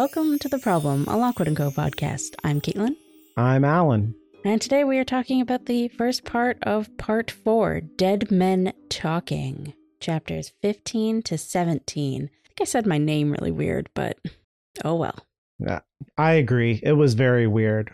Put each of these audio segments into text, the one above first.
welcome to The Problem, a Lockwood & Co. podcast. I'm Caitlin, I'm Alan. and today we are talking about the first part of part four, Dead Men Talking, chapters 15 to 17. I think I said my name really weird, but oh well. Yeah, I agree. It was very weird,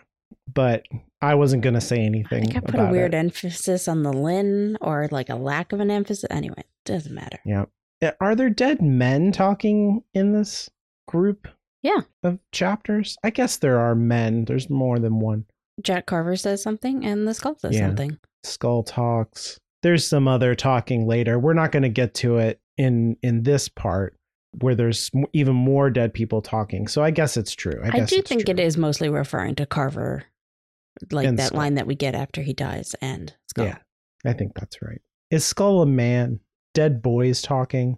but I wasn't going to say anything. I think I put a weird It. emphasis on the Lynn or like a lack of an emphasis. Anyway, it doesn't matter. Yeah. Uh, Are there dead men talking in this group? Yeah. Of chapters? I guess there are men. There's more than one. Jack Carver says something and the skull says Yeah. something. Skull talks. There's some other talking later. We're not going to get to it in in this part where there's even more dead people talking. So I guess it's true. I, I, do think true. it is mostly referring to Carver, like And that Skull. line that we get after he dies and Skull. Yeah. I think that's right. Is Skull a man? Dead boys talking?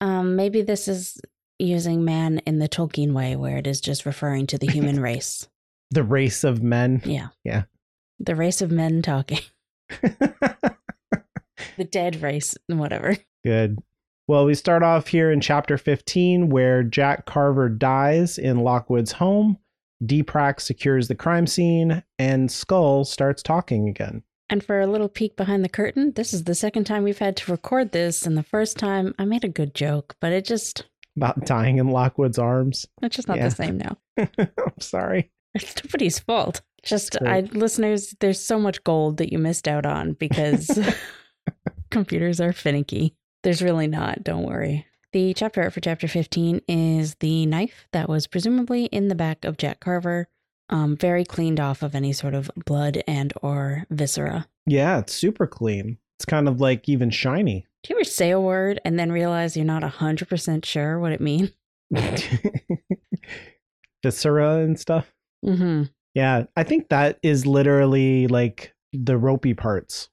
Um, maybe this is using man in the Tolkien way, where it is just referring to the human race. The race of men? Yeah. Yeah. The race of men talking. The dead race, whatever. Good. Well, we start off here in chapter 15 where Jack Carver dies in Lockwood's home. DEPRAC secures the crime scene and Skull starts talking again. And for a little peek behind the curtain, this is the second time we've had to record this, and the first time I made a good joke, but it just About dying in Lockwood's arms. it's just not Yeah. the same now. I'm sorry. It's nobody's fault. Just I listeners, there's so much gold that you missed out on because computers are finicky. There's really not, don't worry. The chapter art for chapter 15 is the knife that was presumably in the back of Jack Carver, um, very cleaned off of any sort of blood and or viscera. Yeah, it's super clean. It's kind of like even shiny. Do you ever say a word and then realize you're not 100% sure what it means? Viscera and stuff. Mm-hmm. Yeah, I think that is literally like the ropey parts.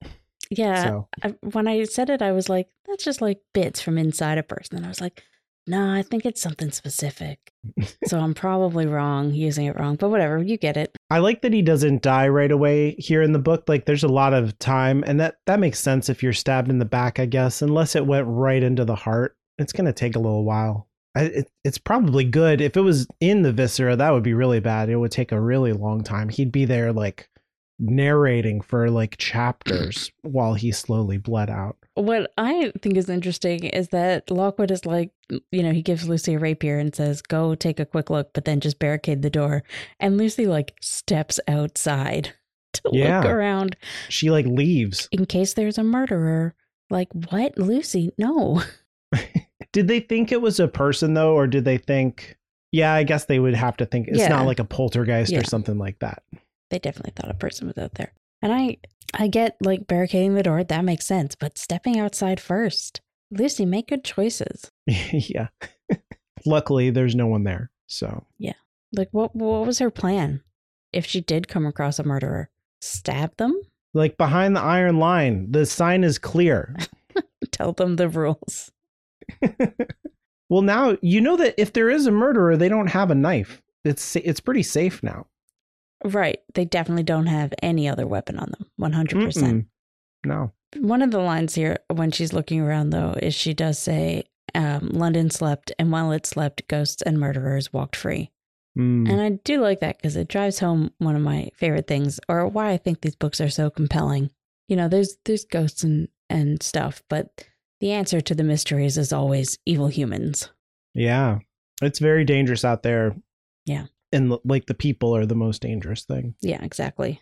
Yeah. So I, when I said it, I was like, that's just like bits from inside a person. And I was like, no, I think it's something specific. so I'm probably wrong, using it wrong, but whatever, you get it. I like that he doesn't die right away here in the book. Like there's a lot of time and that that makes sense if you're stabbed in the back, I guess, unless it went right into the heart. It's going to take a little while. I, it, it's probably good if it was in the viscera, that would be really bad. It would take a really long time. He'd be there like narrating for like chapters while he slowly bled out. What I think is interesting is that Lockwood is like, you know, he gives Lucy a rapier and says, go take a quick look, but then just barricade the door. And Lucy like steps outside to Yeah. look around She like leaves. in case there's a murderer. Like, what? Lucy? No. Did they think it was a person though, or did they think? Yeah, I guess they would have to think it's Yeah. not like a poltergeist Yeah. or something like that. they definitely thought a person was out there. And I I get like barricading the door, that makes sense, but stepping outside first. Lucy, make good choices. yeah. Luckily, there's no one there. So Yeah. Like what what was her plan? If she did come across a murderer, stab them? like behind the iron line, the sign is clear. Tell them the rules. well, now you know that if there is a murderer, they don't have a knife. It's it's pretty safe now. Right. They definitely don't have any other weapon on them. 100%. Mm-mm. No. One of the lines here when she's looking around though is she does say um, London slept and while it slept ghosts and murderers walked free. Mm. And I do like that because it drives home one of my favorite things, or why I think these books are so compelling. You know, there's there's ghosts and and stuff, but the answer to the mysteries is always evil humans. Yeah, it's very dangerous out there. Yeah. And like the people are the most dangerous thing. Yeah, exactly.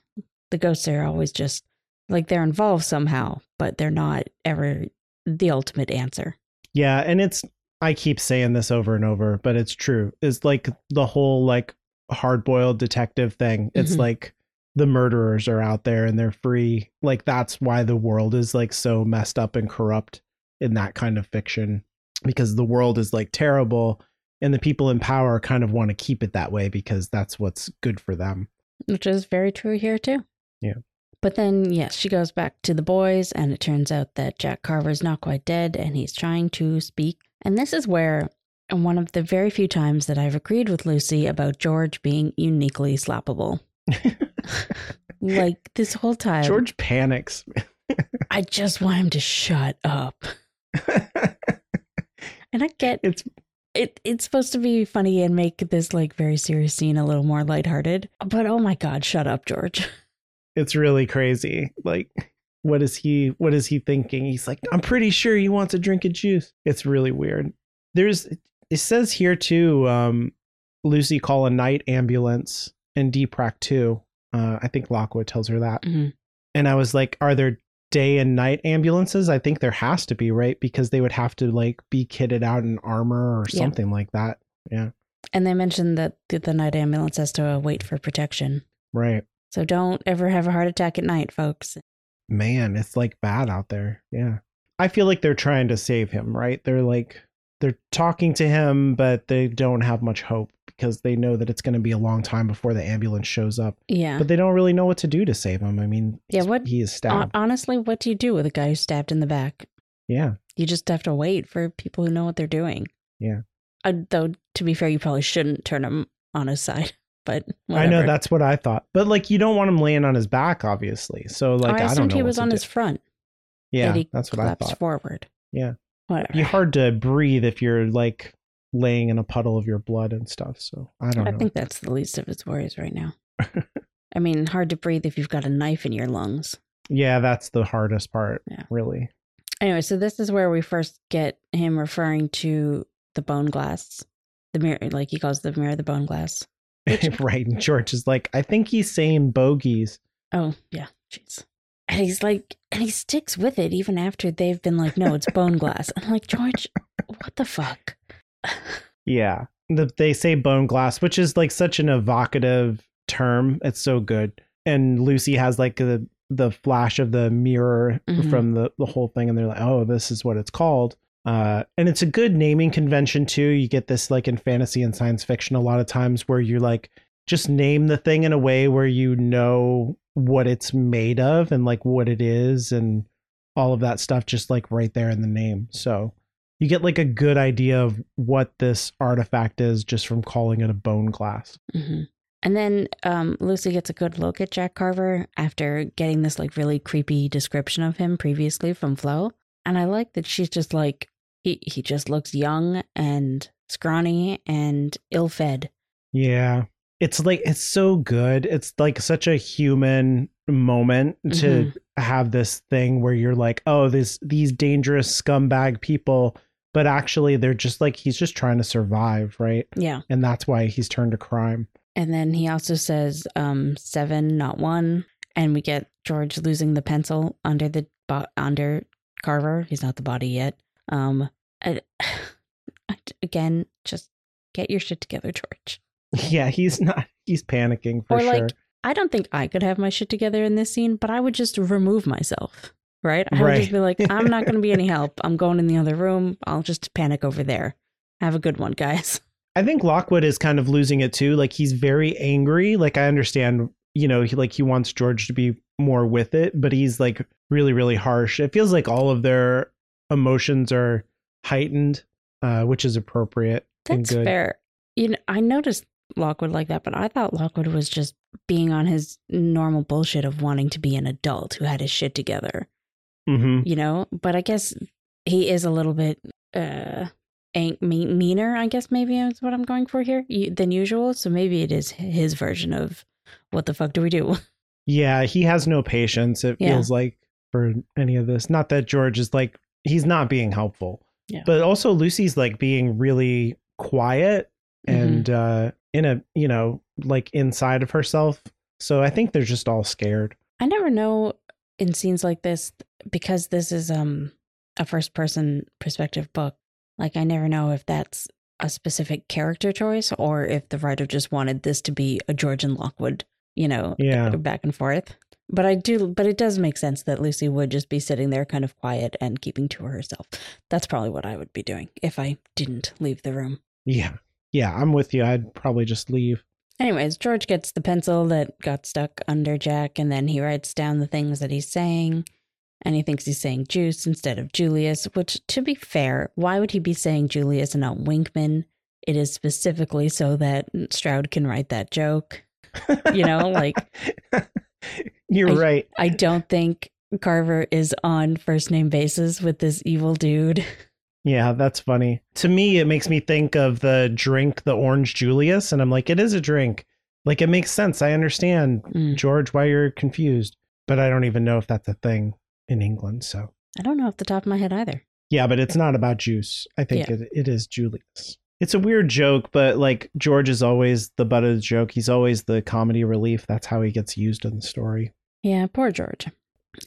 The ghosts are always just like they're involved somehow, but they're not ever the ultimate answer. Yeah, and it's I keep saying this over and over, but it's true. Is like the whole like hard-boiled detective thing. It's Mhm. like the murderers are out there and they're free. Like that's why the world is like so messed up and corrupt in that kind of fiction because the world is like terrible and the people in power kind of want to keep it that way because that's what's good for them. which is very true here too. Yeah. But then, yes, she goes back to the boys, and it turns out that Jack Carver's not quite dead, and he's trying to speak. And this is where one of the very few times that I've agreed with Lucy about George being uniquely slappable. like this whole time, George panics. I just want him to shut up. And I get It's it it's supposed to be funny and make this like very serious scene a little more lighthearted. But oh my god, shut up, George. It's really crazy. Like what is he what is he thinking? He's like, I'm pretty sure he wants a drink of juice. It's really weird. There's it says here too, um, Lucy call a night ambulance in DEPRAC too. Uh, I think Lockwood tells her that. Mhm. And I was like, are there day and night ambulances? I think there has to be, right? Because they would have to like be kitted out in armor or Yeah. something like that. Yeah. And they mentioned that the, the night ambulance has to uh, wait for protection. Right. So don't ever have a heart attack at night, folks. Man, it's like bad out there. Yeah. I feel like they're trying to save him, right? They're like they're talking to him, but they don't have much hope because they know that it's going to be a long time before the ambulance shows up. Yeah. But they don't really know what to do to save him. I mean, Yeah, what- he is stabbed. honestly, what do you do with a guy who's stabbed in the back? yeah. You just have to wait for people who know what they're doing. Yeah. Uh, though, to be fair, you probably shouldn't turn him on his side. But I know that's what I thought. But like you don't want him laying on his back obviously. So like I I, don't assumed he was on do. his front. Yeah, that he that's what I thought. forward. Yeah. Whatever. It'd be hard to breathe if you're like laying in a puddle of your blood and stuff. So I don't I know. think that's the least of his worries right now. I mean, hard to breathe if you've got a knife in your lungs. yeah, that's the hardest part, Yeah. really. Anyway, so this is where we first get him referring to the bone glass, the mirror, like he calls the mirror the bone glass. right. And George is like, I think he's saying bogeys. Oh, yeah. Jeez. And he's like, and he sticks with it even after they've been like, no, it's bone glass. I'm like, George, what the fuck? Yeah. The, they say bone glass, which is like such an evocative term. It's so good. And Lucy has like the the flash of the mirror Mhm. from the, the whole thing, and they're like, oh, this is what it's called. Uh, and it's a good naming convention too. You get this like in fantasy and science fiction a lot of times where you're like just name the thing in a way where you know what it's made of and like what it is and all of that stuff just like right there in the name. So you get like a good idea of what this artifact is just from calling it a bone glass. hmm And then um, Lucy gets a good look at Jack Carver after getting this like really creepy description of him previously from Flo. And I like that she's just like, he, he just looks young and scrawny and ill fed. Yeah. It's like it's so good. It's like such a human moment to have this thing where you're like, oh, this these dangerous scumbag people, but actually they're just like he's just trying to survive, right? Yeah. And that's why he's turned to crime. And then he also says um, seven, not one. And we get George losing the pencil under the bo- under Carver. He's not the body yet. Um, I- again, just get your shit together, George. Yeah, he's not he's panicking for Or, like, sure. I don't think I could have my shit together in this scene, but I would just remove myself. Right? I would Right. just be like, I'm not going to be any help. I'm going in the other room. I'll just panic over there. Have a good one, guys. I think Lockwood is kind of losing it too. Like he's very angry. Like I understand, you know, he like he wants George to be more with it, but he's like really, really harsh. It feels like all of their emotions are heightened, uh, which is appropriate and That's fair. You know, I noticed Lockwood like that, but I thought Lockwood was just being on his normal bullshit of wanting to be an adult who had his shit together, hmm you know? But I guess he is a little bit uh ang- mean, meaner, I guess maybe is what I'm going for here than usual. So maybe it is his version of what the fuck do we do? Yeah, he has no patience. It Yeah. feels like for any of this. Not that George is like he's not being helpful, Yeah. but also Lucy's like being really quiet Mm-hmm. and uh in a you know like inside of herself. So I think they're just all scared. I never know in scenes like this because this is um a first person perspective book. Like I never know if that's a specific character choice or if the writer just wanted this to be a George and Lockwood, you know, Yeah. back and forth. But I do but it does make sense that Lucy would just be sitting there kind of quiet and keeping to herself. That's probably what I would be doing if I didn't leave the room. Yeah. Yeah, I'm with you. I'd probably just leave. Anyways, George gets the pencil that got stuck under Jack, and then he writes down the things that he's saying. And he thinks he's saying Juice instead of Julius, which, to be fair, why would he be saying Julius and not Winkman? It is specifically so that Stroud can write that joke. You know, like- You're I- right. I don't think Carver is on first name basis with this evil dude. Yeah, that's funny. To me, it makes me think of the drink, the Orange Julius, and I'm like, it is a drink. Like, it makes sense. I understand, Mm. George, why you're confused, but I don't even know if that's a thing in England. So, I don't know off the top of my head either. yeah, but it's not about juice. I think Yeah. it, it is Julius. It's a weird joke, but like George is always the butt of the joke. He's always the comedy relief. That's how he gets used in the story. Yeah, poor George.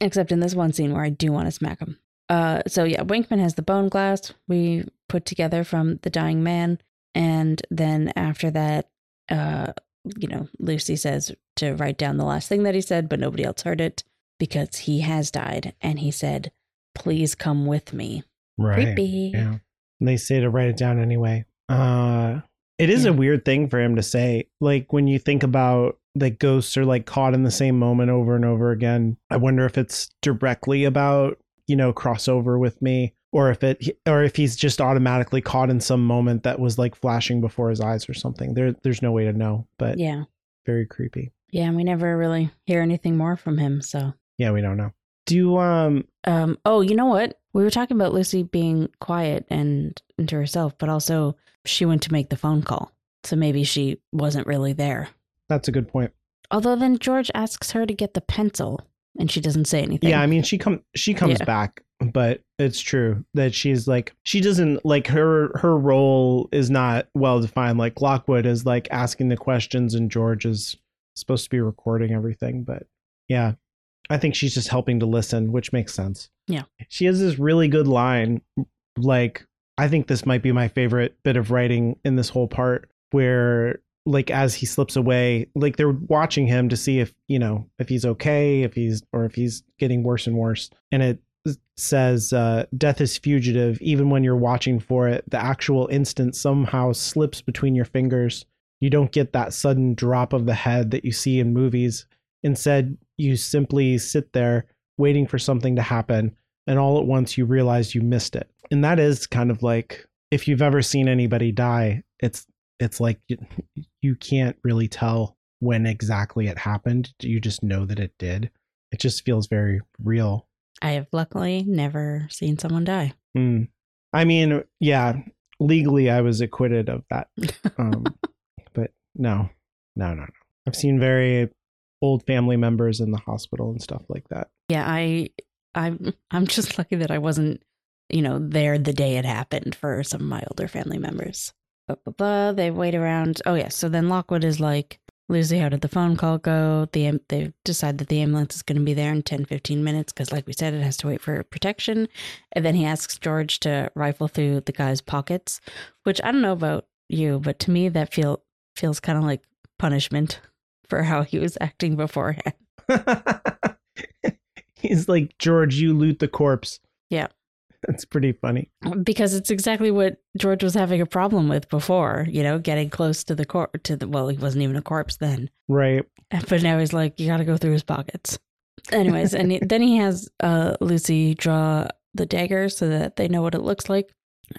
Except in this one scene where I do want to smack him. Uh, so yeah, Winkman has the bone glass we put together from the dying man, and then after that, uh, you know, Lucy says to write down the last thing that he said, but nobody else heard it because he has died, and he said, "Please come with me." Right. Creepy. Yeah. And they say to write it down anyway. Uh it is Yeah. a weird thing for him to say. Like when you think about that ghosts are like caught in the same moment over and over again. I wonder if it's directly about, you know, cross over with me or if it or if he's just automatically caught in some moment that was like flashing before his eyes or something. There there's no way to know, but Yeah, very creepy. yeah. And we never really hear anything more from him, so. Yeah, we don't know. Do um Um, oh, you know what? We were talking about Lucy being quiet and into herself, but also she went to make the phone call. So maybe she wasn't really there. that's a good point. Although then George asks her to get the pencil and she doesn't say anything. Yeah, I mean she come she comes Yeah. back, but it's true that she's like she doesn't like her her role is not well defined. Like Lockwood is like asking the questions and George is supposed to be recording everything, but yeah. I think she's just helping to listen, which makes sense. Yeah. She has this really good line like I think this might be my favorite bit of writing in this whole part where like as he slips away, like they're watching him to see if, you know, if he's okay, if he's or if he's getting worse and worse. And it says uh death is fugitive even when you're watching for it. The actual instant somehow slips between your fingers. You don't get that sudden drop of the head that you see in movies. Instead, you simply sit there waiting for something to happen and all at once you realize you missed it. And that is kind of like if you've ever seen anybody die, it's it's like you, can't really tell when exactly it happened. You just know that it did. It just feels very real. I have luckily never seen someone die. Hmm. I mean, yeah, legally I was acquitted of that. Um, but no, no, no, no. I've seen very old family members in the hospital and stuff like that. Yeah, I I'm I'm just lucky that I wasn't, you know, there the day it happened for some of my older family members. Blah, blah, blah. They wait around. Oh yeah, so then Lockwood is like, Lucy, how did the phone call go? The they decide that the ambulance is going to be there in 10, 15 minutes because, like we said, it has to wait for protection. And then he asks George to rifle through the guy's pockets, which I don't know about you, but to me that feel feels kind of like punishment for how he was acting beforehand. He's like, George, you loot the corpse. Yeah. That's pretty funny. because it's exactly what George was having a problem with before, you know, getting close to the corpse to the well, he wasn't even a corpse then. Right. But now he's like, you got to go through his pockets. Anyways, and he, then he has uh, Lucy draw the dagger so that they know what it looks like.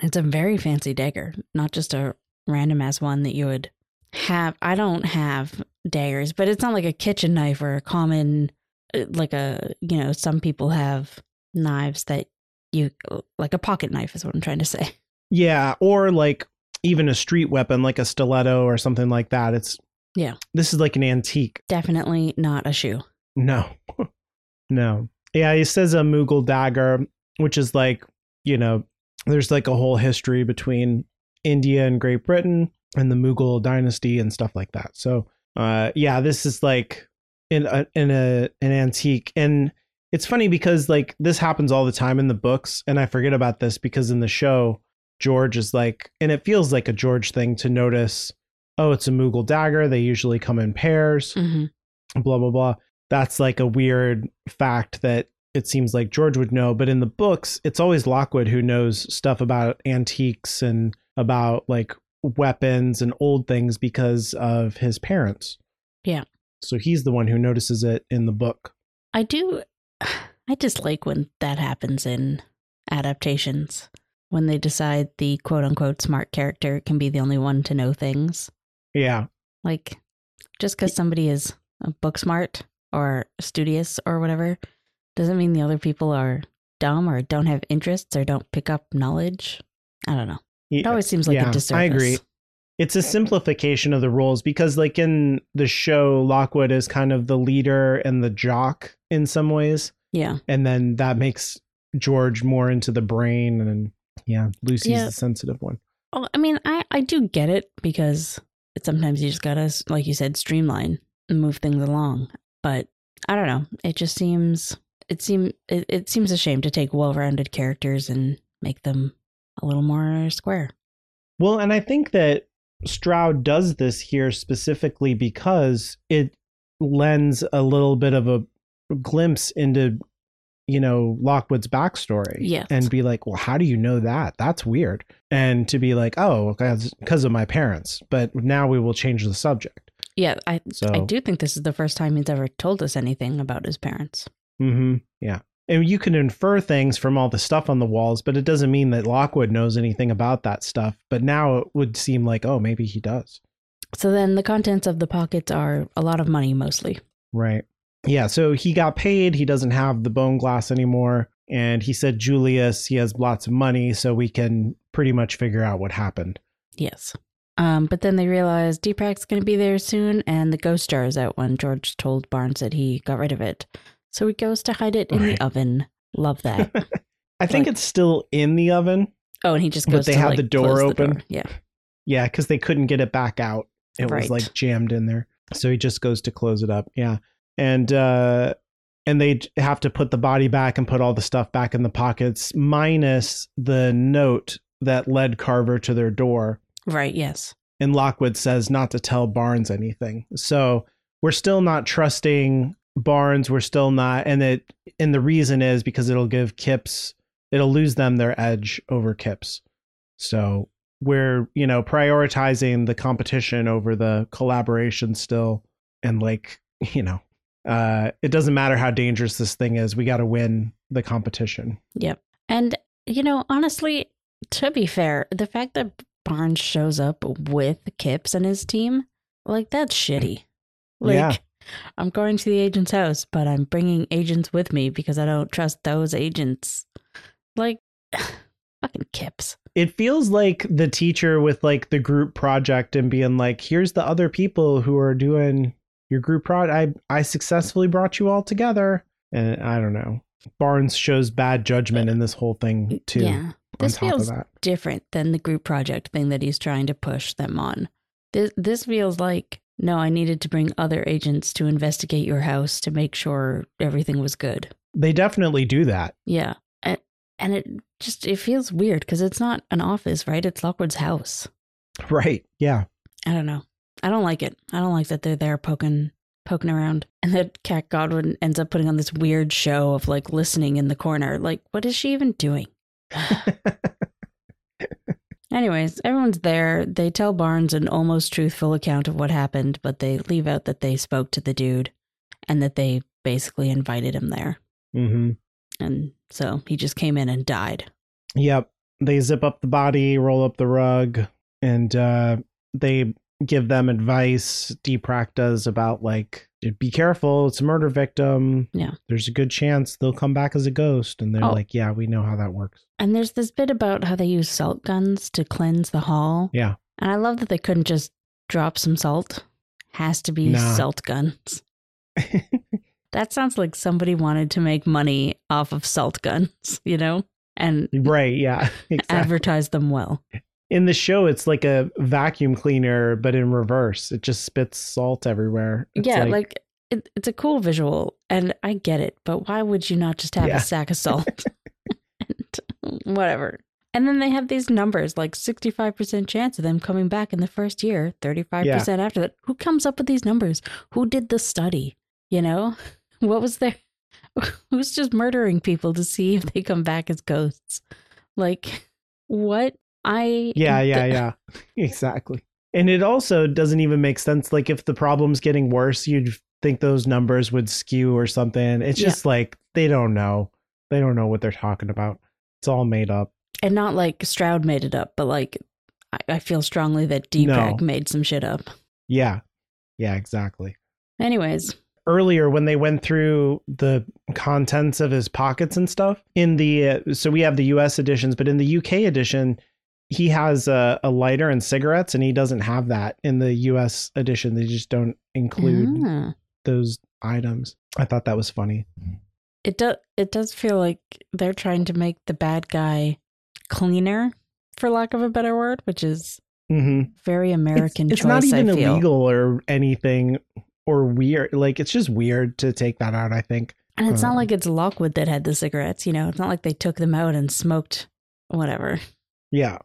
It's a very fancy dagger, not just a random ass one that you would have. I don't have daggers, but it's not like a kitchen knife or a common, uh, like a, you know, some people have knives that you, like a pocket knife is what I'm trying to say. Yeah. Or like even a street weapon, like a stiletto or something like that. It's, Yeah. This is like an antique. Definitely not a shoe. No. no. Yeah. He says a Mughal dagger, which is like, you know, there's like a whole history between India and Great Britain and the Mughal dynasty and stuff like that. So, uh, yeah, this is like in a, in a an antique, and it's funny because like this happens all the time in the books, and I forget about this because in the show, George is like, and it feels like a George thing to notice. Oh, it's a Mughal dagger. They usually come in pairs. hmm Blah blah blah. That's like a weird fact that it seems like George would know, but in the books, it's always Lockwood who knows stuff about antiques and about like weapons and old things because of his parents. Yeah. So he's the one who notices it in the book. I do. I just like when that happens in adaptations when they decide the quote unquote smart character can be the only one to know things. Yeah. Like, just because somebody is book smart or studious or whatever doesn't mean the other people are dumb or don't have interests or don't pick up knowledge. I don't know. It always seems like yeah, a disservice. I agree. It's a simplification of the roles because, like in the show, Lockwood is kind of the leader and the jock in some ways, Yeah. and then that makes George more into the brain, and yeah, Lucy's Yeah. the sensitive one. Oh, I mean, I, I do get it because it, sometimes you just gotta, like you said, streamline and move things along. But I don't know. It just seems it seem it, it seems a shame to take well-rounded characters and make them a little more square. Well, and I think that Stroud does this here specifically because it lends a little bit of a glimpse into, you know, Lockwood's backstory. Yes. And be like, well, how do you know that? That's weird. And to be like, oh, because of my parents. But now we will change the subject. Yeah, I So, I do think this is the first time he's ever told us anything about his parents. Mm-hmm. yeah. And you can infer things from all the stuff on the walls, but it doesn't mean that Lockwood knows anything about that stuff. But now it would seem like, oh, maybe he does. So then the contents of the pockets are a lot of money mostly. Right. Yeah. So he got paid. He doesn't have the bone glass anymore. And he said, Julius, he has lots of money, so we can pretty much figure out what happened. Yes. Um, but then they realize DEPRAC's going to be there soon, and the ghost jar is out when George told Barnes that he got rid of it. So he goes to hide it in Right. the oven. Love that. I think Like- it's still in the oven. Oh, and he just goes. But they have like, the door close the open. Yeah. Yeah, because they couldn't get it back out. It Right. was like jammed in there. So he just goes to close it up. Yeah. And uh and they have to put the body back and put all the stuff back in the pockets, minus the note that led Carver to their door. Right. Yes. and Lockwood says not to tell Barnes anything. So we're still not trusting Barnes. We're still not, and it and the reason is because it'll give Kipps, it'll lose them their edge over Kipps. So we're you know prioritizing the competition over the collaboration still, and like you know, uh, it doesn't matter how dangerous this thing is. We got to win the competition. Yep. And you know, honestly, to be fair, the fact that Barnes shows up with Kipps and his team, like that's shitty. Like, Yeah. I'm going to the agent's house, but I'm bringing agents with me because I don't trust those agents. Like, fucking Kipps. it feels like the teacher with like the group project and being like here's the other people who are doing your group project i i successfully brought you all together and i don't know barnes shows bad judgment in this whole thing too Yeah. This feels different than the group project thing that he's trying to push them on. This this feels like no, I needed to bring other agents to investigate your house to make sure everything was good. they definitely do that Yeah. And and it just it feels weird because it's not an office, right? It's Lockwood's house. right yeah I don't know. I don't like it. I don't like that they're there poking poking around and that Kat Godwin ends up putting on this weird show of like listening in the corner. Like, what is she even doing? Anyways, everyone's there. They tell Barnes an almost truthful account of what happened, but they leave out that they spoke to the dude and that they basically invited him there. hmm And so he just came in and died. Yep. They zip up the body, roll up the rug, and uh, they give them advice. DEPRAC does about like, be careful, it's a murder victim. Yeah. There's a good chance they'll come back as a ghost. And they're Oh. like, yeah, we know how that works. And there's this bit about how they use salt guns to cleanse the hall. Yeah. And I love that they couldn't just drop some salt. Has to be Nah. salt guns. That sounds like somebody wanted to make money off of salt guns, you know, and right. Yeah. Exactly. advertise them well. In the show, it's like a vacuum cleaner, but in reverse. It just spits salt everywhere. It's yeah, like, it, it's a cool visual, and I get it, but why would you not just have Yeah. a sack of salt? and whatever. And then they have these numbers like 65% chance of them coming back in the first year, 35% after that. Who comes up with these numbers? Who did the study? You know? What was there? Who's just murdering people to see if they come back as ghosts? Like, what? I. Yeah, yeah, yeah. exactly. And it also doesn't even make sense. Like if the problem's getting worse, you'd think those numbers would skew or something. It's Yeah. just like they don't know. They don't know what they're talking about. It's all made up. And not like Stroud made it up, but like, I, I feel strongly that DEPRAC No. made some shit up. Yeah. Yeah, exactly. Anyways, Earlier when they went through the contents of his pockets and stuff. In the uh, so we have the US editions, but in the UK edition, he has a, a lighter and cigarettes and he doesn't have that in the US edition. They just don't include Ah. those items. I thought that was funny. It does. It does feel like they're trying to make the bad guy cleaner, for lack of a better word, which is Mm-hmm. very American it's, it's choice. not even illegal or anything or weird. Like it's just weird to take that out. I think. and it's not um, like it's Lockwood that had the cigarettes. You know, it's not like they took them out and smoked whatever. Yeah.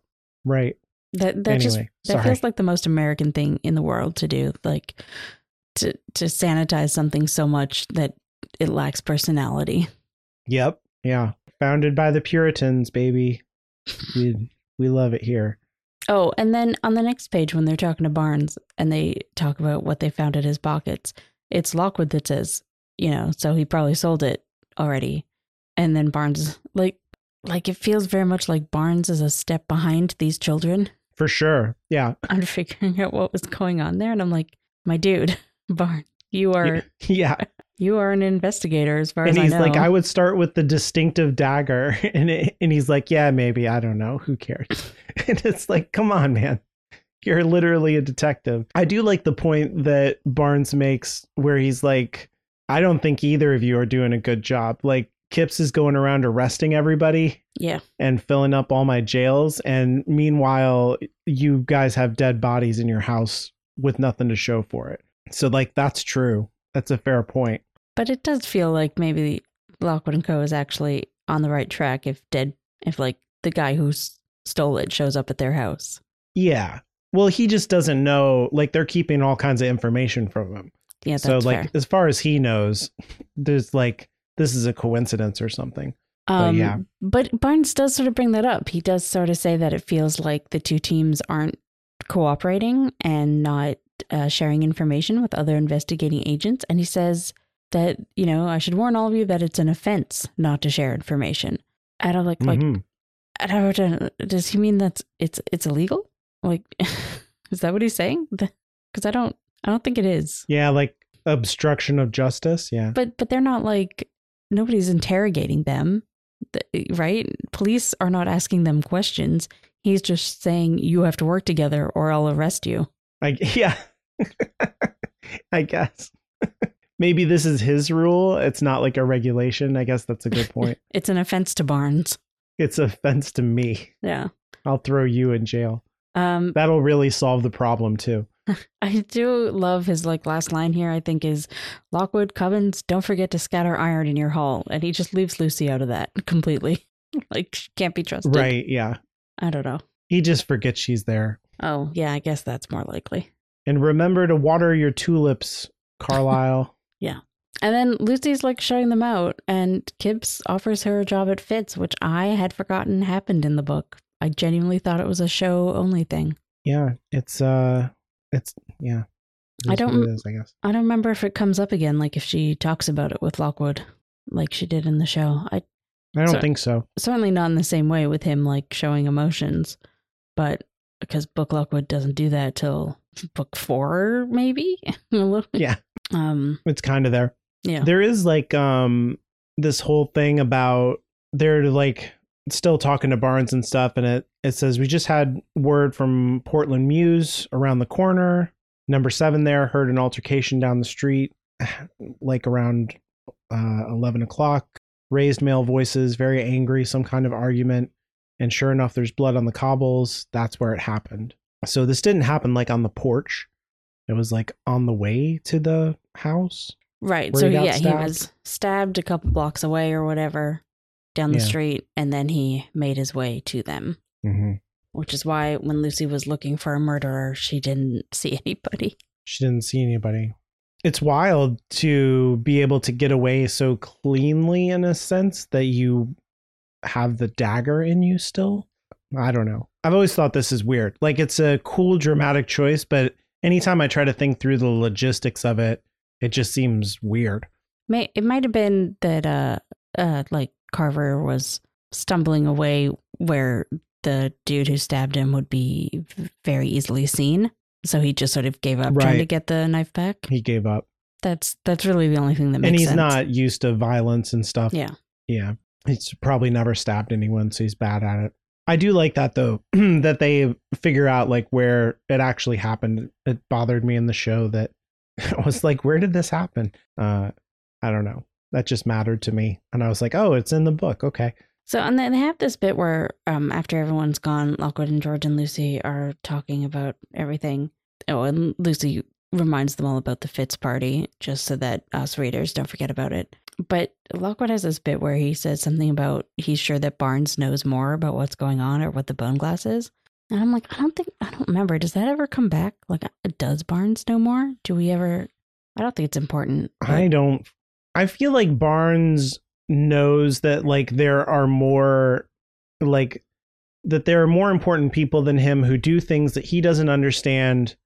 Right. That that just that sorry. feels like the most American thing in the world to do. Like to to sanitize something so much that it lacks personality. Yep. Yeah. Founded by the Puritans, baby. We we love it here. Oh, and then on the next page, when they're talking to Barnes and they talk about what they found in his pockets, it's Lockwood that says, you know, so he probably sold it already. And then Barnes, like, like it feels very much like Barnes is a step behind these children For sure. Yeah. I'm figuring out what was going on there. And I'm like, my dude, Barnes, you are Yeah. you are an investigator as far And as he's I know. like, I would start with the distinctive dagger. And it, and he's like, Yeah, maybe. I don't know. Who cares? And it's like, come on, man. You're literally a detective. I do like the point that Barnes makes where he's like, I don't think either of you are doing a good job. Like Kipps is going around arresting everybody yeah, and filling up all my jails. And meanwhile, you guys have dead bodies in your house with nothing to show for it. So, like, that's true. That's a fair point. but it does feel like maybe Lockwood and Co is actually on the right track if dead, if like the guy who stole it shows up at their house. Yeah. Well, he just doesn't know. Like, they're keeping all kinds of information from him. Yeah, that's so, like, fair. as far as he knows, there's like, this is a coincidence or something. Um, yeah. But Barnes does sort of bring that up. He does sort of say that it feels like the two teams aren't cooperating and not uh, sharing information with other investigating agents. And he says that, you know, I should warn all of you that it's an offense not to share information. And I'm like, like, Mhm. I don't know, does he mean that it's it's illegal? Like, is that what he's saying? Because I don't, I don't think it is. yeah, like obstruction of justice. Yeah. But but they're not like nobody's interrogating them, right? Police are not asking them questions. He's just saying you have to work together or I'll arrest you. I, yeah. I guess. Maybe this is his rule. It's not like a regulation. I guess that's a good point. It's an offense to Barnes. it's offense to me. Yeah. I'll throw you in jail. Um, That'll really solve the problem too. I do love his like last line here. I think is Lockwood Cubbins. Don't forget to scatter iron in your hall, and he just leaves Lucy out of that completely. like she can't be trusted. Right. Yeah. I don't know. He just forgets she's there. Oh yeah, I guess that's more likely. And remember to water your tulips, Carlyle. Yeah. And then Lucy's like showing them out, and Kipps offers her a job at Fittes, which I had forgotten happened in the book. I genuinely thought it was a show only thing. yeah. It's uh it's yeah. It I don't- it is, I guess. I don't remember if it comes up again, like if she talks about it with Lockwood, like she did in the show. I I don't So- think so. certainly not in the same way with him like showing emotions, but because Book Lockwood doesn't do that till book four, maybe. A little- Yeah. Um. It's kind of there. Yeah. There is like um this whole thing about they're like still talking to Barnes and stuff and it it says we just had word from Portland Mews around the corner. Number 7 there heard an altercation down the street like around uh 11 o'clock. Raised male voices, very angry, some kind of argument. And sure enough, there's blood on the cobbles. That's where it happened. So this didn't happen like on the porch. It was like on the way to the house. Right. So yeah, he was stabbed a couple blocks away or whatever down the Yeah. street, and then he made his way to them. Mm-hmm. Which is why when Lucy was looking for a murderer, she didn't see anybody. She didn't see anybody. It's wild to be able to get away so cleanly in a sense that you have the dagger in you still. I don't know. I've always thought this is weird. Like it's a cool dramatic choice, but anytime I try to think through the logistics of it, it just seems weird. May it might have been that uh uh like Carver was stumbling away where the dude who stabbed him would be very easily seen. So he just sort of gave up trying to get the knife back. He gave up. That's that's really the only thing that makes sense. and he's sense. not used to violence and stuff. Yeah. Yeah. He's probably never stabbed anyone, so he's bad at it. I do like that though, that they figure out like where it actually happened. It bothered me in the show that I was like, where did this happen? Uh I don't know. That just mattered to me. And I was like, oh, it's in the book. Okay. So and then they have this bit where um after everyone's gone, Lockwood and George and Lucy are talking about everything. Oh, and Lucy reminds them all about the Fittes party, just so that us readers don't forget about it. But Lockwood has this bit where he says something about he's sure that Barnes knows more about what's going on or what the bone glass is. And I'm like, I don't think I don't remember. Does that ever come back? Like, does Barnes know more? Do we ever? I don't think it's important. I don't I feel like Barnes knows that like there are more like that there are more important people than him who do things that he doesn't understand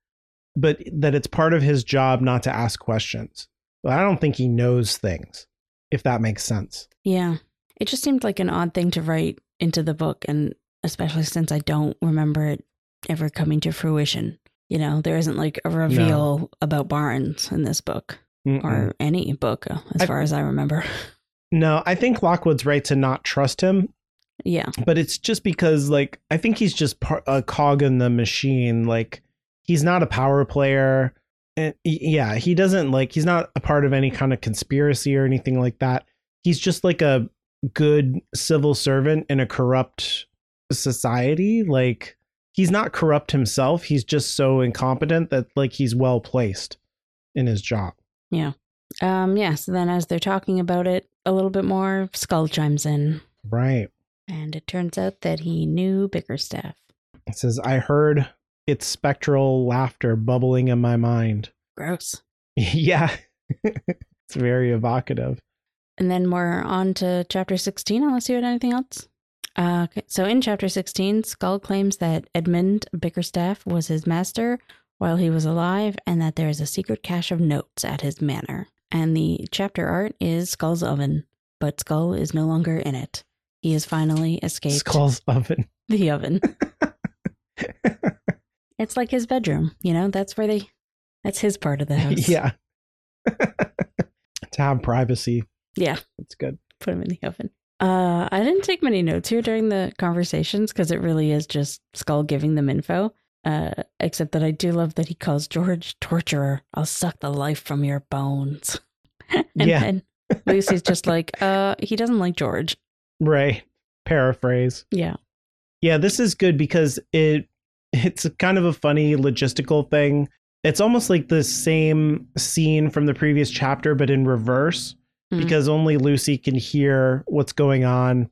but that it's part of his job not to ask questions. But I don't think he knows things if that makes sense. Yeah. It just seemed like an odd thing to write into the book, and especially since I don't remember it ever coming to fruition. You know, there isn't like a reveal about Barnes in this book Mm-mm. or any book, uh, as I- far as I remember. no, I think Lockwood's right to not trust him yeah. but it's just because like I think he's just part, a cog in the machine. Like he's not a power player. And yeah, he doesn't like he's not a part of any kind of conspiracy or anything like that. He's just like a good civil servant in a corrupt society. Like he's not corrupt himself. He's just so incompetent that like he's well placed in his job. Um, yeah. So then as they're talking about it a little bit more, Skull chimes in, Right. and it turns out that he knew Bickerstaff. It says, I heard its spectral laughter bubbling in my mind. Gross. Yeah. it's very evocative. And then we're on to chapter 16, unless you had anything else. Uh, okay. So in chapter 16, Skull claims that Edmund Bickerstaff was his master while he was alive and that there is a secret cache of notes at his manor. And the chapter art is Skull's oven, but Skull is no longer in it. He has finally escaped Skull's oven. the oven. It's like his bedroom, you know? That's where they, that's his part of the house. yeah. to have privacy. Yeah. It's good. put him in the oven. Uh, I didn't take many notes here during the conversations because it really is just Skull giving them info. Uh, except that I do love that he calls George torturer. I'll suck the life from your bones. and Yeah. then Lucy's just like, uh, he doesn't like George. Right. Paraphrase. Yeah. Yeah, this is good because it it's kind of a funny logistical thing. It's almost like the same scene from the previous chapter, but in reverse, Mhm. because only Lucy can hear what's going on.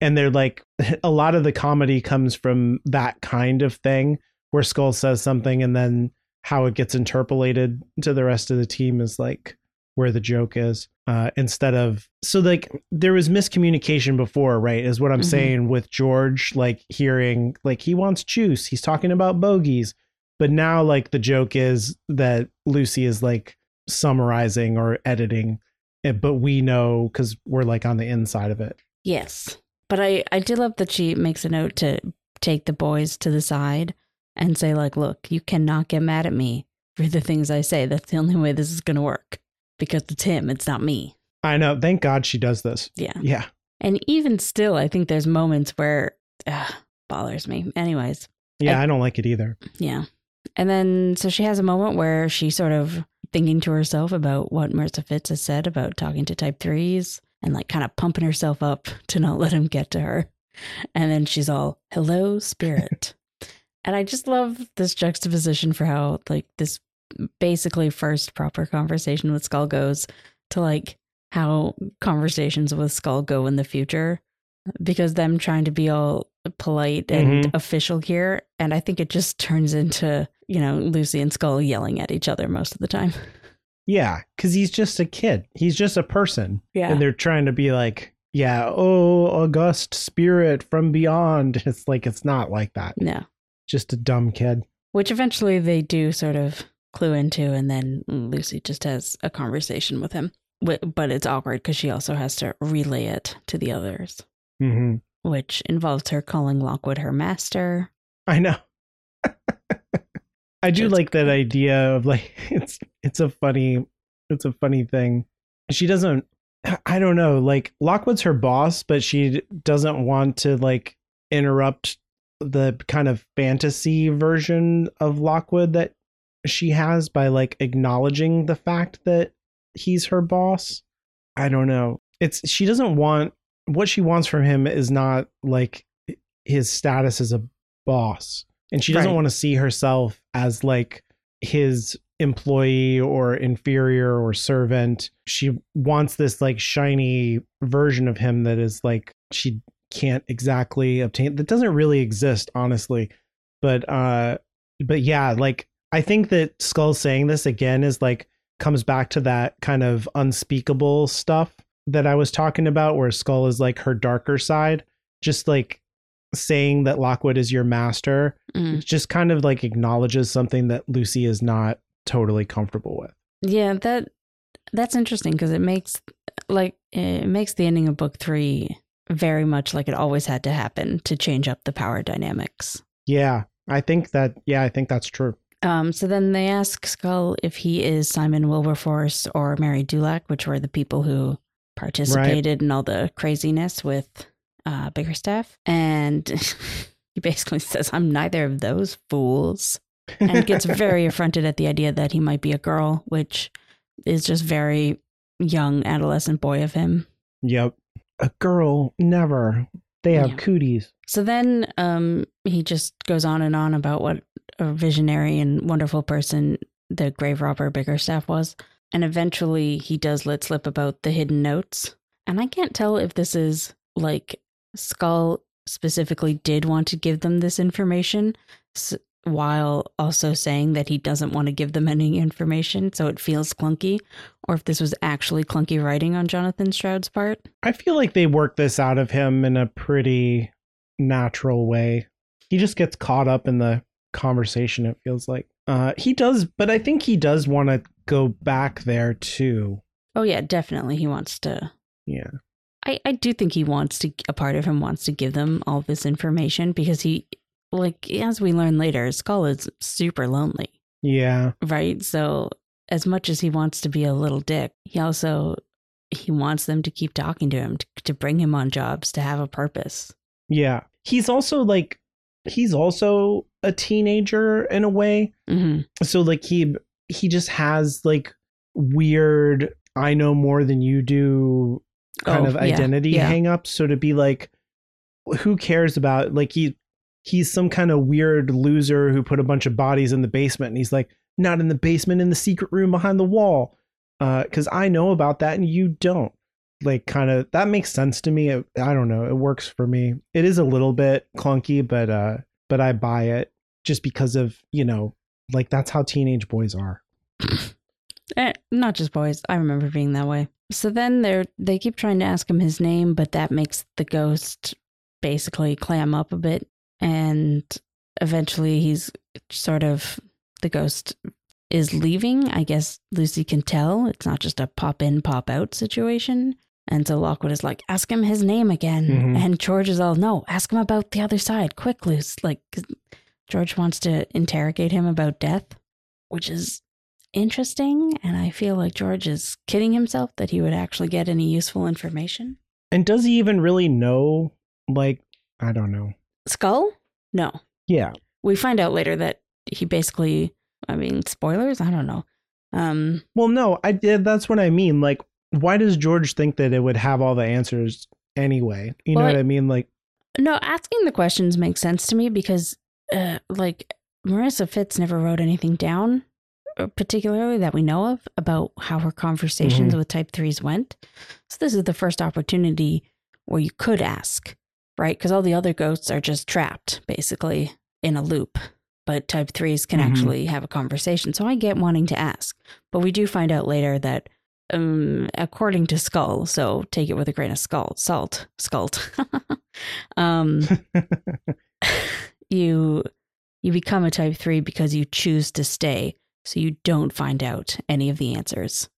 And they're like, a lot of the comedy comes from that kind of thing where Skull says something and then how it gets interpolated to the rest of the team is like where the joke is uh instead of so like there was miscommunication before right is what i'm Mhm. saying with george like hearing like he wants juice he's talking about bogeys but now like the joke is that lucy is like summarizing or editing it, but we know because we're like on the inside of it Yes. But I, I do love that she makes a note to take the boys to the side and say, like, look, you cannot get mad at me for the things I say. That's the only way this is going to work because it's him, it's not me. i know thank god she does this Yeah. yeah And even still, I think there's moments where uh, bothers me. Anyways, yeah I- I don't like it either yeah. And then so she has a moment where she's sort of thinking to herself about what Marissa Fittes has said about talking to type threes and like kind of pumping herself up to not let him get to her. And then she's all, hello, spirit. And I just love this juxtaposition for how like this basically first proper conversation with Skull goes to like how conversations with Skull go in the future. Because them trying to be all polite and Mhm. official here. And I think it just turns into, you know, Lucy and Skull yelling at each other most of the time. yeah because he's just a kid he's just a person Yeah. and they're trying to be like yeah oh august spirit from beyond it's like it's not like that no. Just a dumb kid Which eventually they do sort of clue into. And then Lucy just has a conversation with him. But it's awkward because she also has to relay it to the others, hmm which involves her calling Lockwood her master. i know i do Just like that idea of like it's it's a funny it's a funny thing. She doesn't I don't know, like Lockwood's her boss, but she doesn't want to like interrupt the kind of fantasy version of Lockwood that she has by like acknowledging the fact that he's her boss. I don't know. It's she doesn't want what she wants from him is not like his status as a boss. And she doesn't Right. want to see herself as like his employee or inferior or servant. She wants this like shiny version of him that is like she can't exactly obtain that doesn't really exist honestly. But uh but yeah, like I think that Skull saying this again is like comes back to that kind of unspeakable stuff that I was talking about where Skull is like her darker side. Just like saying that Lockwood is your master Mm. just kind of like acknowledges something that Lucy is not totally comfortable with. Yeah, that that's interesting because it makes like it makes the ending of book three very much like it always had to happen to change up the power dynamics. Yeah, I think that yeah, I think that's true. Um, so then they ask Skull if he is Simon Wilberforce or Mary Dulac, which were the people who participated in all the craziness with uh, Bickerstaff, and he basically says, "I'm neither of those fools." and gets very affronted at the idea that he might be a girl, which is just very young adolescent boy of him. Yep. A girl never. They have Yeah. cooties. So then um, he just goes on and on about what a visionary and wonderful person the grave robber Bickerstaff was. And eventually he does let slip about the hidden notes. And I can't tell if this is like Skull specifically did want to give them this information while also saying that he doesn't want to give them any information. So it feels clunky. Or if this was actually clunky writing on Jonathan Stroud's part. I feel like they work this out of him in a pretty natural way. He just gets caught up in the conversation, it feels like. Uh, he does, but I think he does want to go back there too. Oh, yeah, definitely. He wants to Yeah. I, I do think he wants to a part of him wants to give them all this information because he like as we learn later skull is super lonely Yeah. right so as much as he wants to be a little dick he also he wants them to keep talking to him to, to bring him on jobs to have a purpose Yeah. He's also like he's also a teenager in a way. hmm So like he he just has like weird I know more than you do kind Oh, of yeah, identity yeah. hang up. So to be like who cares about like he he's some kind of weird loser who put a bunch of bodies in the basement and he's like not in the basement in the secret room behind the wall. Uh cuz I know about that and you don't. Like kind of that makes sense to me. It, I don't know. It works for me. It is a little bit clunky, but uh but I buy it just because of, you know, like that's how teenage boys are. Eh, not just boys i remember being that way so then they're they keep trying to ask him his name but that makes the ghost basically clam up a bit and eventually he's sort of the ghost is leaving. I guess lucy can tell. It's not just a pop in pop out situation. And so lockwood is like ask him his name again. Mhm. and george is all no ask him about the other side quick luce. Like, george wants to interrogate him about death which is interesting. And i feel like george is kidding himself that he would actually get any useful information. And does he even really know like I don't know. Skull no Yeah. we find out later that he basically i mean spoilers i don't know um Well, no, I did that's what I mean. Like why does George think that it would have all the answers anyway? You know what I- mean? Like no asking the questions makes sense to me because uh like marissa fittes never wrote anything down uh, particularly that we know of about how her conversations with type 3s went so this is the first opportunity where you could ask right because all the other goats are just trapped basically in a loop but type 3s can Mhm. actually have a conversation so i get wanting to ask but we do find out later that um according to skull so take it with a grain of skull salt skult um you you become a type 3 because you choose to stay so you don't find out any of the answers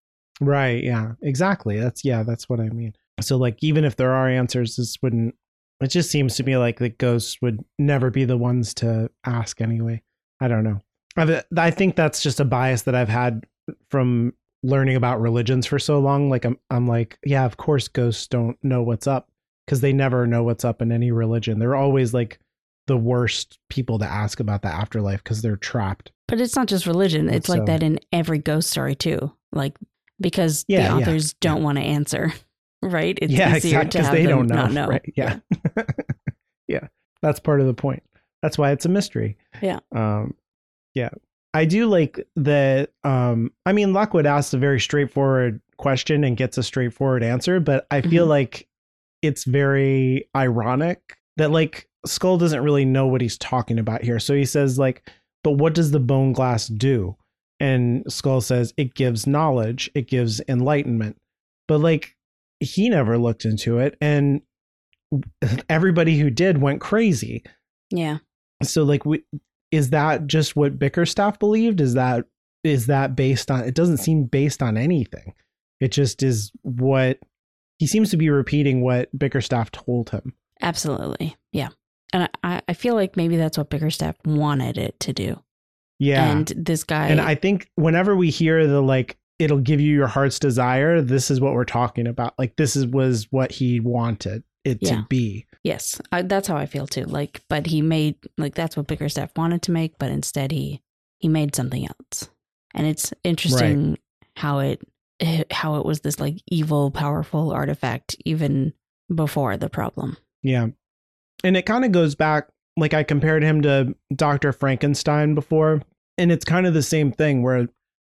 right, yeah. Exactly. That's yeah, that's what I mean. So like even if there are answers this wouldn't it just seems to me like the ghosts would never be the ones to ask anyway. I don't know. I've, I think that's just a bias that I've had from learning about religions for so long, like I'm I'm like, yeah, of course ghosts don't know what's up because they never know what's up in any religion. They're always like the worst people to ask about the afterlife because they're trapped. But it's not just religion. It's like that in every ghost story too. Like because Yeah, the yeah, authors don't want to answer, right? It's yeah, easier exactly. to Because have they don't know. not know. Right. Yeah. yeah. That's part of the point. That's why it's a mystery. Yeah. Um, yeah. I do like that. Um, I mean, Lockwood asks a very straightforward question and gets a straightforward answer, but I feel Mhm. like it's very ironic that like Skull doesn't really know what he's talking about here. So he says like, but what does the bone glass do? And Skull says it gives knowledge, it gives enlightenment. But like he never looked into it and everybody who did went crazy. Yeah. So like we, is that just what Bickerstaff believed? Is that is that based on it doesn't seem based on anything. It just is what he seems to be repeating what Bickerstaff told him. Absolutely. Yeah. And I, I feel like maybe that's what Bickerstaff wanted it to do. Yeah. And this guy and I think whenever we hear the like it'll give you your heart's desire, this is what we're talking about. Like this is was what he wanted it Yeah. to be. Yes, I, that's how I feel too. Like, but he made like that's what Bickerstaff wanted to make, but instead he he made something else. And it's interesting how it eh, how it was this like evil, powerful artifact even before the problem. Yeah. And it kind of goes back, like I compared him to Dr. Frankenstein before. And it's kind of the same thing where